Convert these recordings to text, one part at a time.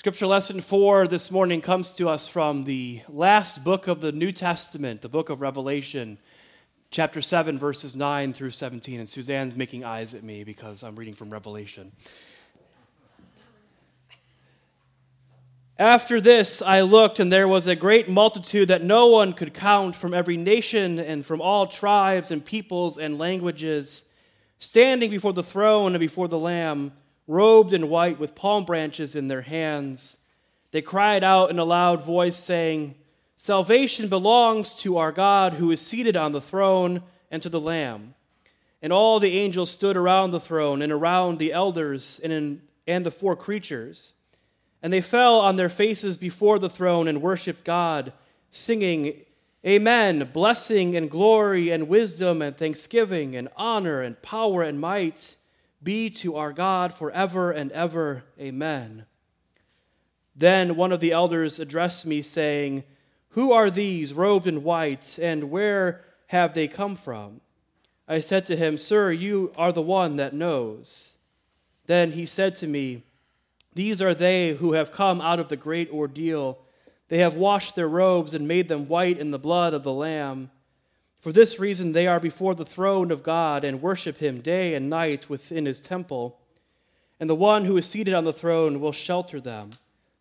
Scripture lesson for this morning comes to us from the last book of the New Testament, the book of Revelation, chapter 7, verses 9 through 17. And Suzanne's making eyes at me because I'm reading from Revelation. After this, I looked, and there was a great multitude that no one could count from every nation and from all tribes and peoples and languages, standing before the throne and before the Lamb robed in white with palm branches in their hands. They cried out in a loud voice, saying, Salvation belongs to our God who is seated on the throne and to the Lamb. And all the angels stood around the throne and around the elders and, in, and the four creatures. And they fell on their faces before the throne and worshiped God, singing, Amen, blessing and glory and wisdom and thanksgiving and honor and power and might be to our God forever and ever. Amen. Then one of the elders addressed me, saying, Who are these robed in white, and where have they come from? I said to him, Sir, you are the one that knows. Then he said to me, These are they who have come out of the great ordeal. They have washed their robes and made them white in the blood of the Lamb. For this reason, they are before the throne of God and worship him day and night within his temple. And the one who is seated on the throne will shelter them.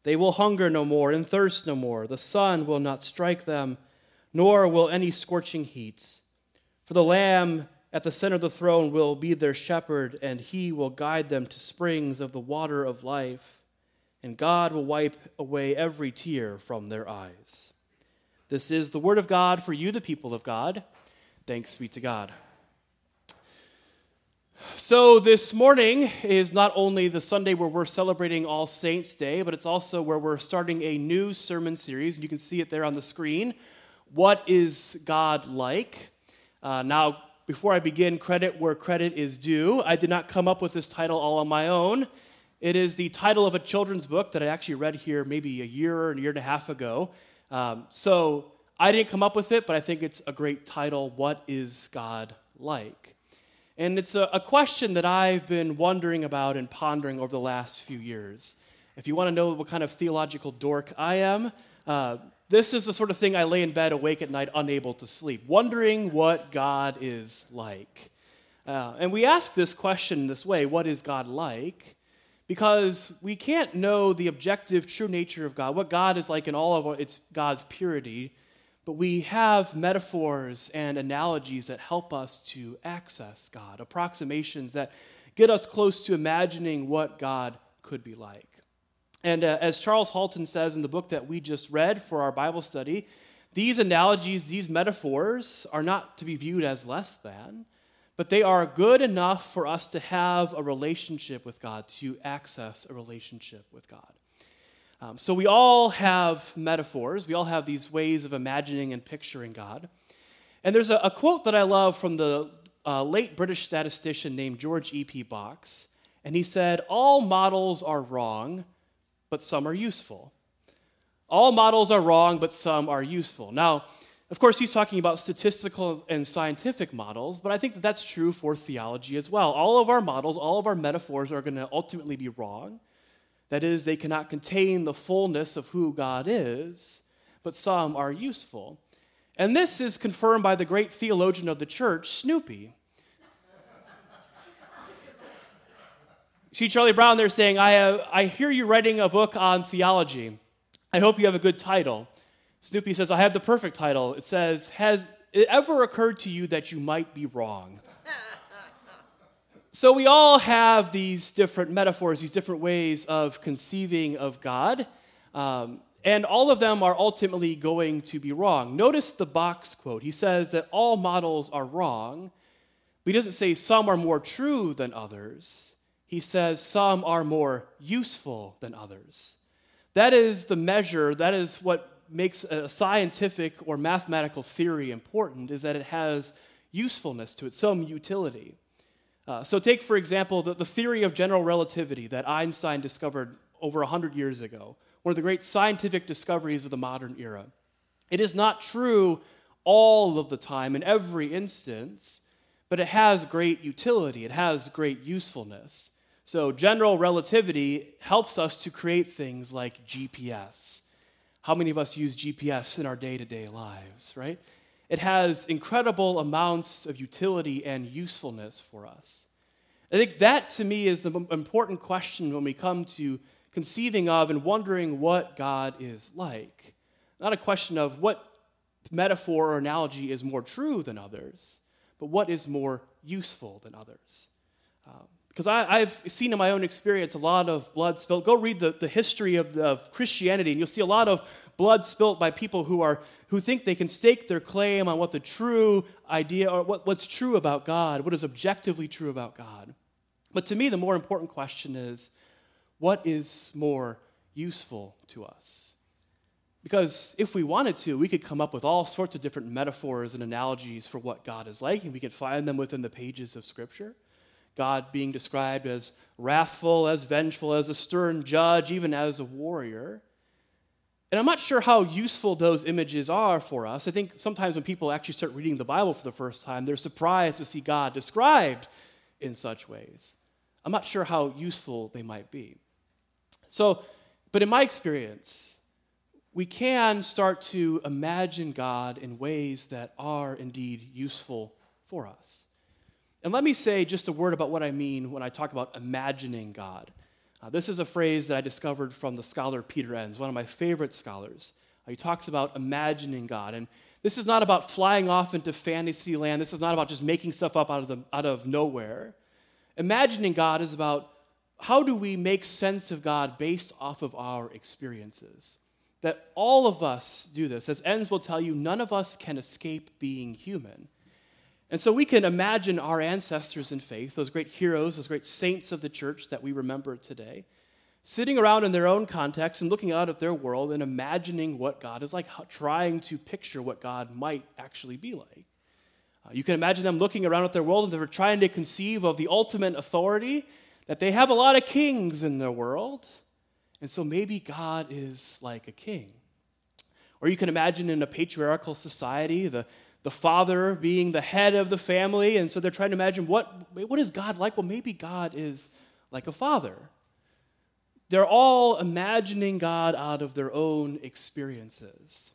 They will hunger no more and thirst no more. The sun will not strike them, nor will any scorching heat. For the Lamb at the center of the throne will be their shepherd, and he will guide them to springs of the water of life. And God will wipe away every tear from their eyes. This is the word of God for you, the people of God. Thanks be to God. So, this morning is not only the Sunday where we're celebrating All Saints' Day, but it's also where we're starting a new sermon series. And you can see it there on the screen. What is God like? Uh, now, before I begin, credit where credit is due. I did not come up with this title all on my own. It is the title of a children's book that I actually read here maybe a year or a year and a half ago. Um, so I didn't come up with it, but I think it's a great title. What is God like? And it's a, a question that I've been wondering about and pondering over the last few years. If you want to know what kind of theological dork I am, uh, this is the sort of thing I lay in bed awake at night, unable to sleep, wondering what God is like. Uh, and we ask this question this way what is God like? Because we can't know the objective true nature of God, what God is like in all of its God's purity, but we have metaphors and analogies that help us to access God, approximations that get us close to imagining what God could be like. And uh, as Charles Halton says in the book that we just read for our Bible study, these analogies, these metaphors are not to be viewed as less than but they are good enough for us to have a relationship with God, to access a relationship with God. Um, so we all have metaphors, we all have these ways of imagining and picturing God. And there's a, a quote that I love from the uh, late British statistician named George E.P. Box. And he said, All models are wrong, but some are useful. All models are wrong, but some are useful. Now, of course, he's talking about statistical and scientific models, but I think that that's true for theology as well. All of our models, all of our metaphors are going to ultimately be wrong. That is, they cannot contain the fullness of who God is, but some are useful. And this is confirmed by the great theologian of the church, Snoopy. See Charlie Brown there saying, I, have, I hear you writing a book on theology. I hope you have a good title. Snoopy says, I have the perfect title. It says, Has it ever occurred to you that you might be wrong? so we all have these different metaphors, these different ways of conceiving of God. Um, and all of them are ultimately going to be wrong. Notice the box quote. He says that all models are wrong, but he doesn't say some are more true than others. He says some are more useful than others. That is the measure, that is what makes a scientific or mathematical theory important is that it has usefulness to it, some utility. Uh, so, take, for example, the, the theory of general relativity that Einstein discovered over 100 years ago, one of the great scientific discoveries of the modern era. It is not true all of the time in every instance, but it has great utility, it has great usefulness. So, general relativity helps us to create things like GPS. How many of us use GPS in our day to day lives, right? It has incredible amounts of utility and usefulness for us. I think that to me is the important question when we come to conceiving of and wondering what God is like. Not a question of what metaphor or analogy is more true than others, but what is more useful than others. Um, Because I've seen in my own experience a lot of blood spilled. Go read the, the history of, of Christianity, and you'll see a lot of blood spilt by people who, are, who think they can stake their claim on what the true idea or what, what's true about God, what is objectively true about God. But to me, the more important question is what is more useful to us? Because if we wanted to, we could come up with all sorts of different metaphors and analogies for what God is like, and we could find them within the pages of Scripture. God being described as wrathful, as vengeful, as a stern judge, even as a warrior. And I'm not sure how useful those images are for us. I think sometimes when people actually start reading the Bible for the first time, they're surprised to see God described in such ways. I'm not sure how useful they might be. So, but in my experience, we can start to imagine God in ways that are indeed useful for us. And let me say just a word about what I mean when I talk about imagining God. Uh, this is a phrase that I discovered from the scholar Peter Enns, one of my favorite scholars. Uh, he talks about imagining God. And this is not about flying off into fantasy land. This is not about just making stuff up out of, the, out of nowhere. Imagining God is about how do we make sense of God based off of our experiences? That all of us do this. As Enns will tell you, none of us can escape being human. And so we can imagine our ancestors in faith, those great heroes, those great saints of the church that we remember today, sitting around in their own context and looking out at their world and imagining what God is like, trying to picture what God might actually be like. Uh, you can imagine them looking around at their world and they're trying to conceive of the ultimate authority that they have a lot of kings in their world. And so maybe God is like a king. Or you can imagine in a patriarchal society, the, the father being the head of the family. And so they're trying to imagine what, what is God like? Well, maybe God is like a father. They're all imagining God out of their own experiences.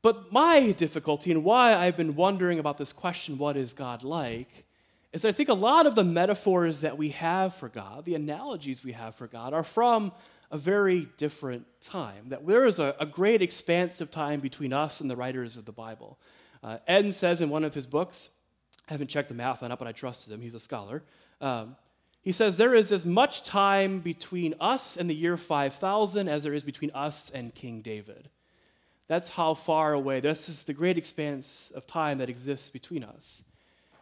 But my difficulty and why I've been wondering about this question, what is God like, is I think a lot of the metaphors that we have for God, the analogies we have for God, are from a very different time. That there is a, a great expanse of time between us and the writers of the Bible. Uh, Ed says in one of his books, I haven't checked the math on it, but I trusted him, he's a scholar. Um, he says, There is as much time between us and the year 5000 as there is between us and King David. That's how far away, this is the great expanse of time that exists between us.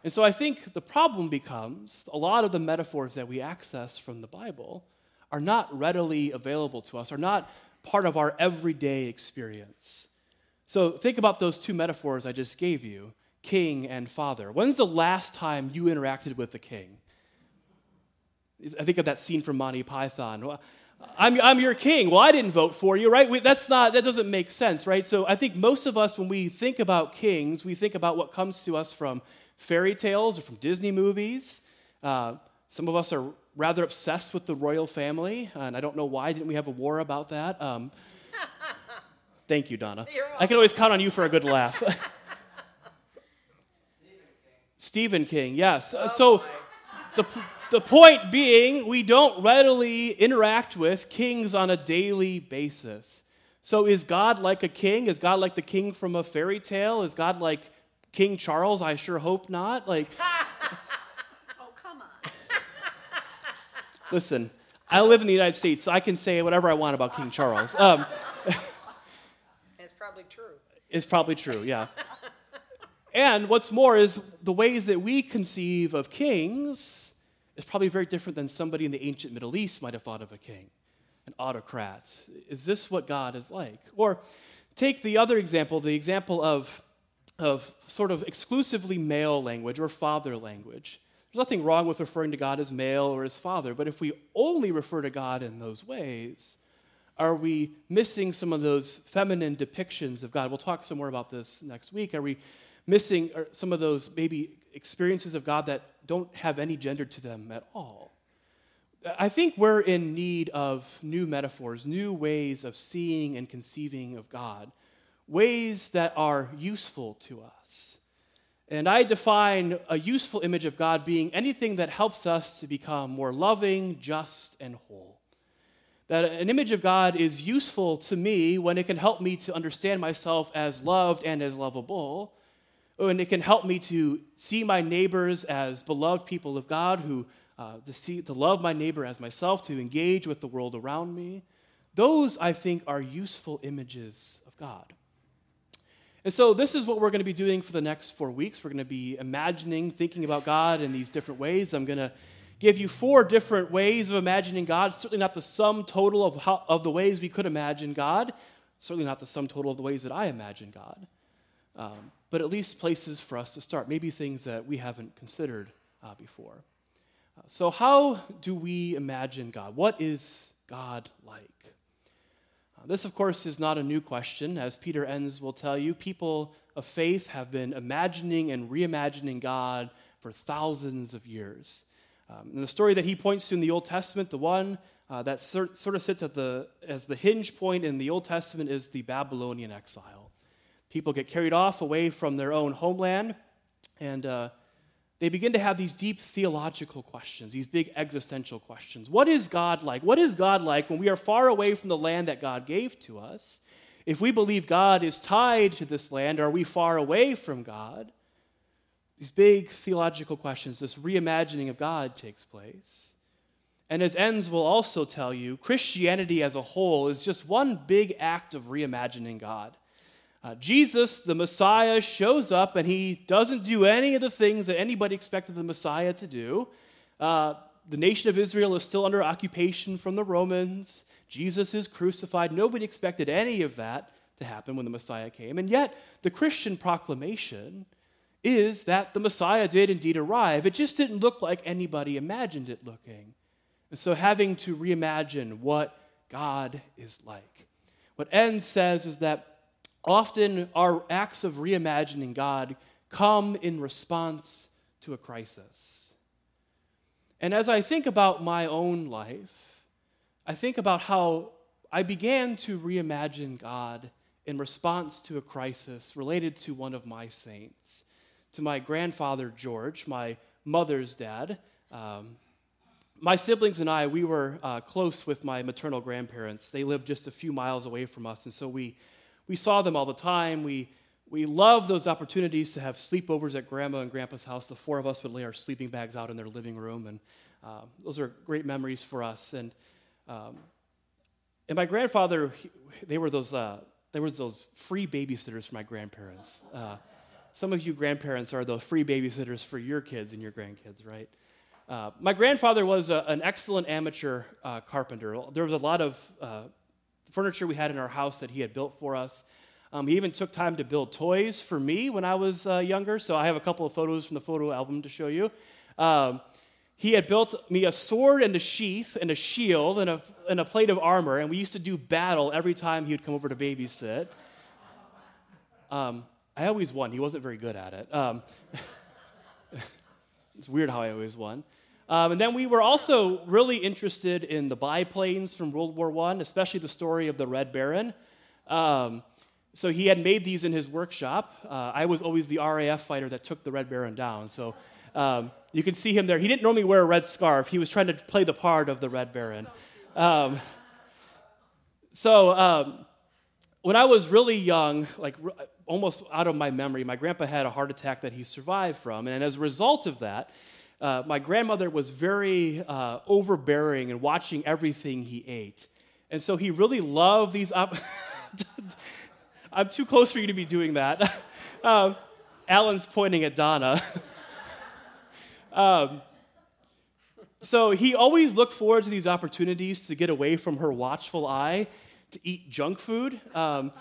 And so I think the problem becomes a lot of the metaphors that we access from the Bible are not readily available to us, are not part of our everyday experience. So think about those two metaphors I just gave you king and father. When's the last time you interacted with a king? I think of that scene from Monty Python. I'm, I'm your king. Well, I didn't vote for you, right? We, that's not, that doesn't make sense, right? So I think most of us, when we think about kings, we think about what comes to us from fairy tales or from Disney movies. Uh, some of us are rather obsessed with the royal family, and I don't know why. Didn't we have a war about that? Um, thank you, Donna. I can always count on you for a good laugh. Stephen King, yes. Oh so the, the point being, we don't readily interact with kings on a daily basis. So is God like a king? Is God like the king from a fairy tale? Is God like King Charles? I sure hope not. Like, oh, come on. listen, I live in the United States, so I can say whatever I want about King Charles. Um, it's probably true. It's probably true, yeah. and what's more is the ways that we conceive of kings is probably very different than somebody in the ancient Middle East might have thought of a king, an autocrat. Is this what God is like? Or take the other example, the example of of sort of exclusively male language or father language. There's nothing wrong with referring to God as male or as father, but if we only refer to God in those ways, are we missing some of those feminine depictions of God? We'll talk some more about this next week. Are we missing some of those maybe experiences of God that don't have any gender to them at all? I think we're in need of new metaphors, new ways of seeing and conceiving of God, ways that are useful to us. And I define a useful image of God being anything that helps us to become more loving, just, and whole. That an image of God is useful to me when it can help me to understand myself as loved and as lovable. And it can help me to see my neighbors as beloved people of God who uh, to, see, to love my neighbor as myself, to engage with the world around me. Those, I think, are useful images of God. And so, this is what we're going to be doing for the next four weeks. We're going to be imagining, thinking about God in these different ways. I'm going to give you four different ways of imagining God. Certainly not the sum total of, how, of the ways we could imagine God. Certainly not the sum total of the ways that I imagine God. Um, but at least places for us to start, maybe things that we haven't considered uh, before. So, how do we imagine God? What is God like? Uh, this, of course, is not a new question. As Peter Enns will tell you, people of faith have been imagining and reimagining God for thousands of years. Um, and the story that he points to in the Old Testament, the one uh, that sort, of sits at the, as the hinge point in the Old Testament, is the Babylonian exile. People get carried off away from their own homeland, and uh, they begin to have these deep theological questions, these big existential questions. What is God like? What is God like when we are far away from the land that God gave to us? If we believe God is tied to this land, are we far away from God? These big theological questions, this reimagining of God takes place. And as Enns will also tell you, Christianity as a whole is just one big act of reimagining God. Uh, Jesus, the Messiah, shows up and he doesn't do any of the things that anybody expected the Messiah to do. Uh, the nation of Israel is still under occupation from the Romans. Jesus is crucified. Nobody expected any of that to happen when the Messiah came. And yet, the Christian proclamation is that the Messiah did indeed arrive. It just didn't look like anybody imagined it looking. And so, having to reimagine what God is like. What Enns says is that Often, our acts of reimagining God come in response to a crisis. And as I think about my own life, I think about how I began to reimagine God in response to a crisis related to one of my saints, to my grandfather George, my mother's dad. Um, my siblings and I, we were uh, close with my maternal grandparents. They lived just a few miles away from us, and so we we saw them all the time. We, we loved those opportunities to have sleepovers at grandma and grandpa's house. The four of us would lay our sleeping bags out in their living room, and uh, those are great memories for us. And, um, and my grandfather, he, they were those, uh, there was those free babysitters for my grandparents. Some of you grandparents are those free babysitters for your kids and your grandkids, right? Uh, my grandfather was a, an excellent amateur uh, carpenter. There was a lot of uh, furniture we had in our house that he had built for us. Um, he even took time to build toys for me when I was uh, younger, so I have a couple of photos from the photo album to show you. Um, he had built me a sword and a sheath and a shield and a, and a plate of armor, and we used to do battle every time he would come over to babysit. Um, I always won. He wasn't very good at it. Um, it's weird how I always won. Um, and then we were also really interested in the biplanes from World War I, especially the story of the Red Baron. Um, so he had made these in his workshop. Uh, I was always the RAF fighter that took the Red Baron down. So um, you can see him there. He didn't normally wear a red scarf, he was trying to play the part of the Red Baron. Um, so um, when I was really young, like almost out of my memory, my grandpa had a heart attack that he survived from. And as a result of that, uh, my grandmother was very uh, overbearing and watching everything he ate. And so he really loved these. Op- I'm too close for you to be doing that. um, Alan's pointing at Donna. um, so he always looked forward to these opportunities to get away from her watchful eye, to eat junk food. Um,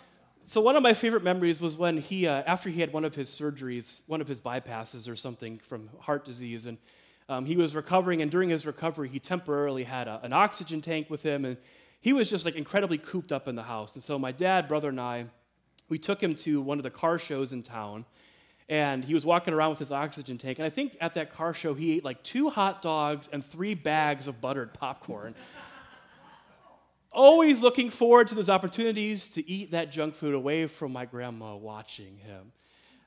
so one of my favorite memories was when he, uh, after he had one of his surgeries, one of his bypasses or something from heart disease, and um, he was recovering. And during his recovery, he temporarily had a, an oxygen tank with him, and he was just like incredibly cooped up in the house. And so my dad, brother, and I, we took him to one of the car shows in town. and he was walking around with his oxygen tank. And I think at that car show, he ate like two hot dogs and three bags of buttered popcorn. Always looking forward to those opportunities to eat that junk food away from my grandma watching him.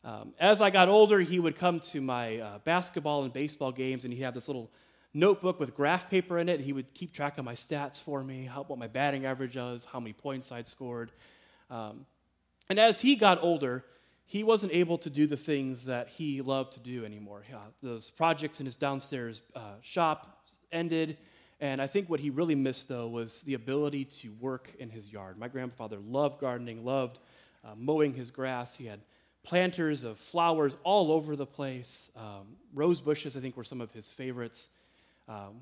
Um, as I got older, he would come to my uh, basketball and baseball games, and he'd have this little notebook with graph paper in it. He would keep track of my stats for me, how, what my batting average was, how many points I'd scored. Um, and as he got older, he wasn't able to do the things that he loved to do anymore. Uh, those projects in his downstairs uh, shop ended, and I think what he really missed, though, was the ability to work in his yard. My grandfather loved gardening, loved uh, mowing his grass. He had planters of flowers all over the place. Um, rose bushes, I think, were some of his favorites. Um,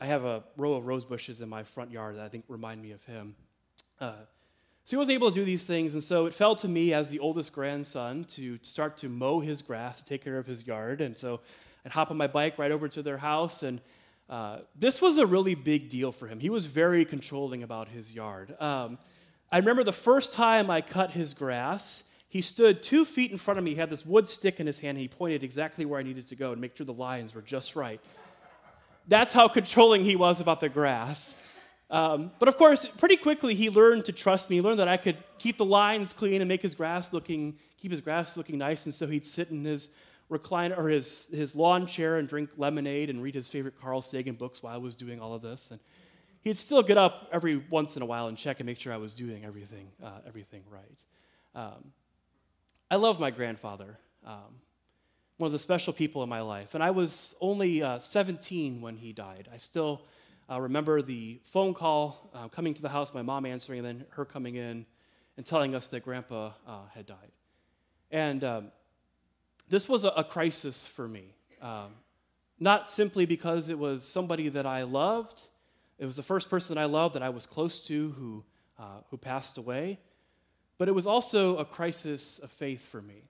I have a row of rose bushes in my front yard that I think remind me of him. Uh, so he wasn't able to do these things, and so it fell to me as the oldest grandson to start to mow his grass, to take care of his yard. And so I'd hop on my bike right over to their house, and uh, this was a really big deal for him. He was very controlling about his yard. Um, I remember the first time I cut his grass, he stood two feet in front of me. He had this wood stick in his hand, and he pointed exactly where I needed to go and make sure the lines were just right. That's how controlling he was about the grass. Um, but of course, pretty quickly he learned to trust me. He learned that I could keep the lines clean and make his grass looking, keep his grass looking nice. And so he'd sit in his recliner or his, his lawn chair and drink lemonade and read his favorite Carl Sagan books while I was doing all of this. And he'd still get up every once in a while and check and make sure I was doing everything, uh, everything right. Um, I love my grandfather, um, one of the special people in my life. And I was only uh, 17 when he died. I still uh, remember the phone call uh, coming to the house, my mom answering, and then her coming in and telling us that grandpa uh, had died. And um, this was a, a, crisis for me. Um, not simply because it was somebody that I loved, it was the first person that I loved that I was close to who, uh, who passed away, but it was also a crisis of faith for me.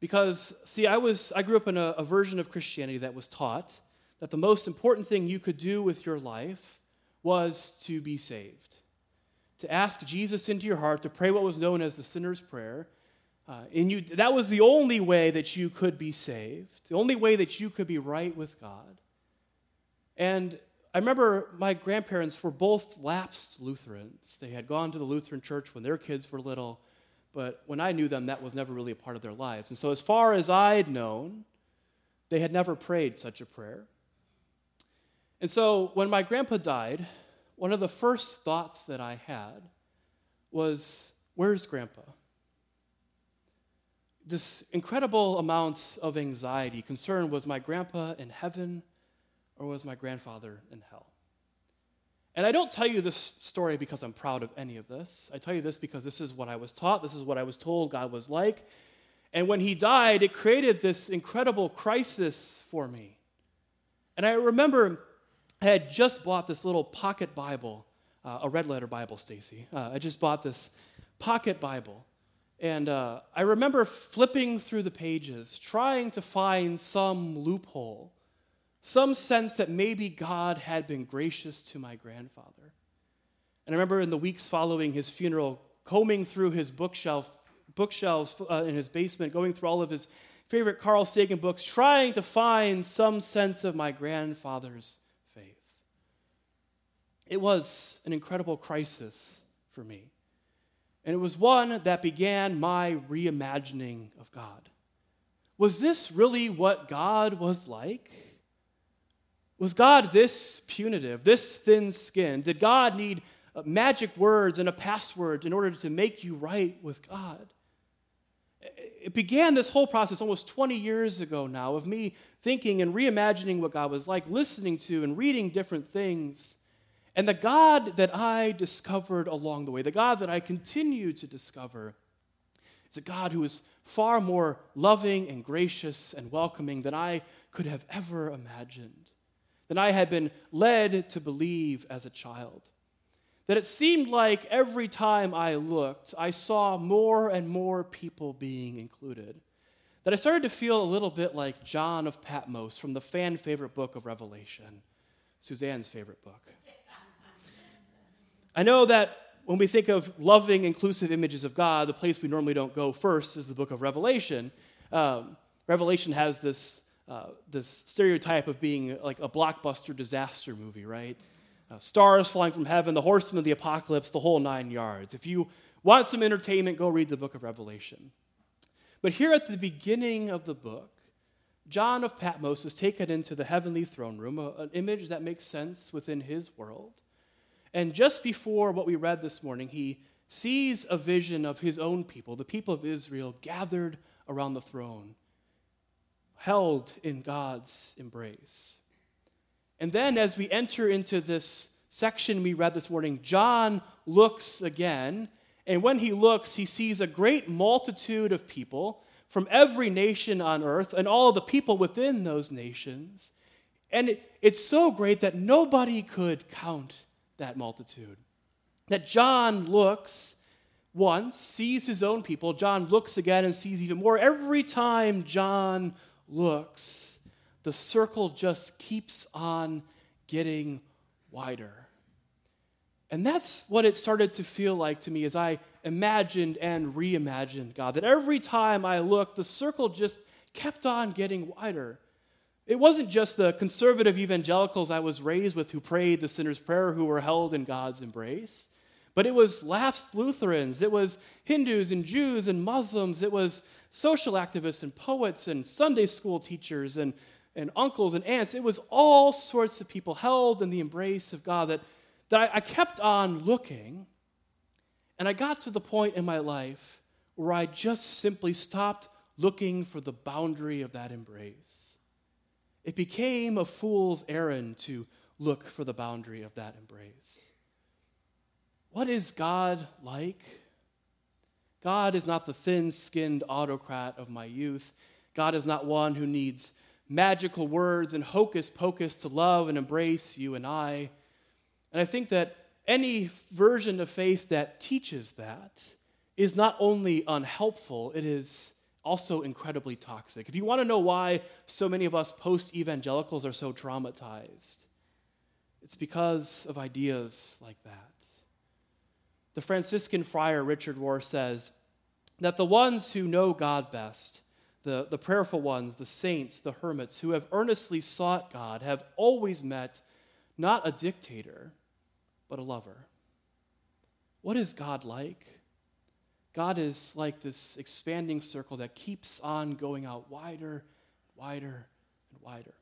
Because, see, I, was, I grew up in a, a version of Christianity that was taught that the most important thing you could do with your life was to be saved, to ask Jesus into your heart, to pray what was known as the sinner's prayer. Uh, and you, that was the only way that you could be saved, the only way that you could be right with God. And I remember my grandparents were both lapsed Lutherans. They had gone to the Lutheran church when their kids were little, but when I knew them, that was never really a part of their lives. And so, as far as I had known, they had never prayed such a prayer. And so when my grandpa died, one of the first thoughts that I had was, Where's grandpa? This incredible amount of anxiety, concern was my grandpa in heaven or was my grandfather in hell? And I don't tell you this story because I'm proud of any of this. I tell you this because this is what I was taught, this is what I was told God was like. And when he died, it created this incredible crisis for me. And I remember I had just bought this little pocket Bible, uh, a red letter Bible, Stacy. Uh, I just bought this pocket Bible. And uh, I remember flipping through the pages, trying to find some loophole, some sense that maybe God had been gracious to my grandfather. And I remember in the weeks following his funeral, combing through his bookshelf, bookshelves uh, in his basement, going through all of his favorite Carl Sagan books, trying to find some sense of my grandfather's faith. it was an incredible crisis for me. And it was one that began my reimagining of God. Was this really what God was like? Was God this punitive, this thin skinned? Did God need uh, magic words and a password in order to make you right with God? It began this whole process almost 20 years ago now of me thinking and reimagining what God was like, listening to and reading different things. And the God that I discovered along the way, the God that I continue to discover, is a God who is far more loving and gracious and welcoming than I could have ever imagined, than I had been led to believe as a child. That it seemed like every time I looked, I saw more and more people being included. That I started to feel a little bit like John of Patmos from the fan favorite book of Revelation, Suzanne's favorite book. I know that when we think of loving, inclusive images of God, the place we normally don't go first is the book of Revelation. Um, Revelation has this, uh, this stereotype of being like a blockbuster disaster movie, right? Uh, stars falling from heaven, the horsemen of the apocalypse, the whole nine yards. If you want some entertainment, go read the book of Revelation. But here at the beginning of the book, John of Patmos is taken into the heavenly throne room, an image that makes sense within his world. And just before what we read this morning, he sees a vision of his own people, the people of Israel, gathered around the throne, held in God's embrace. And then, as we enter into this section we read this morning, John looks again. And when he looks, he sees a great multitude of people from every nation on earth and all the people within those nations. And it, it's so great that nobody could count that multitude. That John looks once, sees his own people. John looks again and sees even more. Every time John looks, the circle just keeps on getting wider. And that's what it started to feel like to me as I imagined and reimagined God. That every time I looked, the circle just kept on getting wider. It wasn't just the conservative evangelicals I was raised with who prayed the sinner's prayer who were held in God's embrace, but it was lapsed Lutherans, it was Hindus and Jews and Muslims, it was social activists and poets and Sunday school teachers and, and uncles and aunts. It was all sorts of people held in the embrace of God that, that I, I kept on looking. And I got to the point in my life where I just simply stopped looking for the boundary of that embrace. It became a fool's errand to look for the boundary of that embrace. What is God like? God is not the thin skinned autocrat of my youth. God is not one who needs magical words and hocus pocus to love and embrace you and I. And I think that any version of faith that teaches that is not only unhelpful, it is also incredibly toxic. If you want to know why so many of us post evangelicals are so traumatized, it's because of ideas like that. The Franciscan friar Richard Rohr says that the ones who know God best, the, the prayerful ones, the saints, the hermits who have earnestly sought God, have always met not a dictator but a lover. What is God like? God is like this expanding circle that keeps on going out wider, wider, and wider.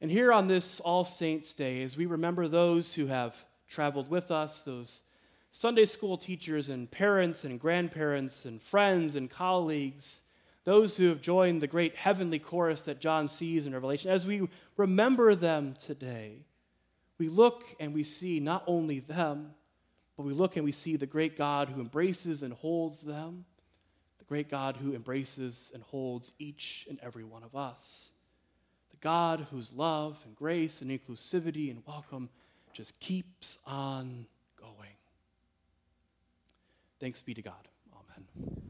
And here on this All Saints' Day, as we remember those who have traveled with us, those Sunday school teachers and parents and grandparents and friends and colleagues, those who have joined the great heavenly chorus that John sees in Revelation, as we remember them today, we look and we see not only them, but we look and we see the great God who embraces and holds them, the great God who embraces and holds each and every one of us, the God whose love and grace and inclusivity and welcome just keeps on going. Thanks be to God. Amen.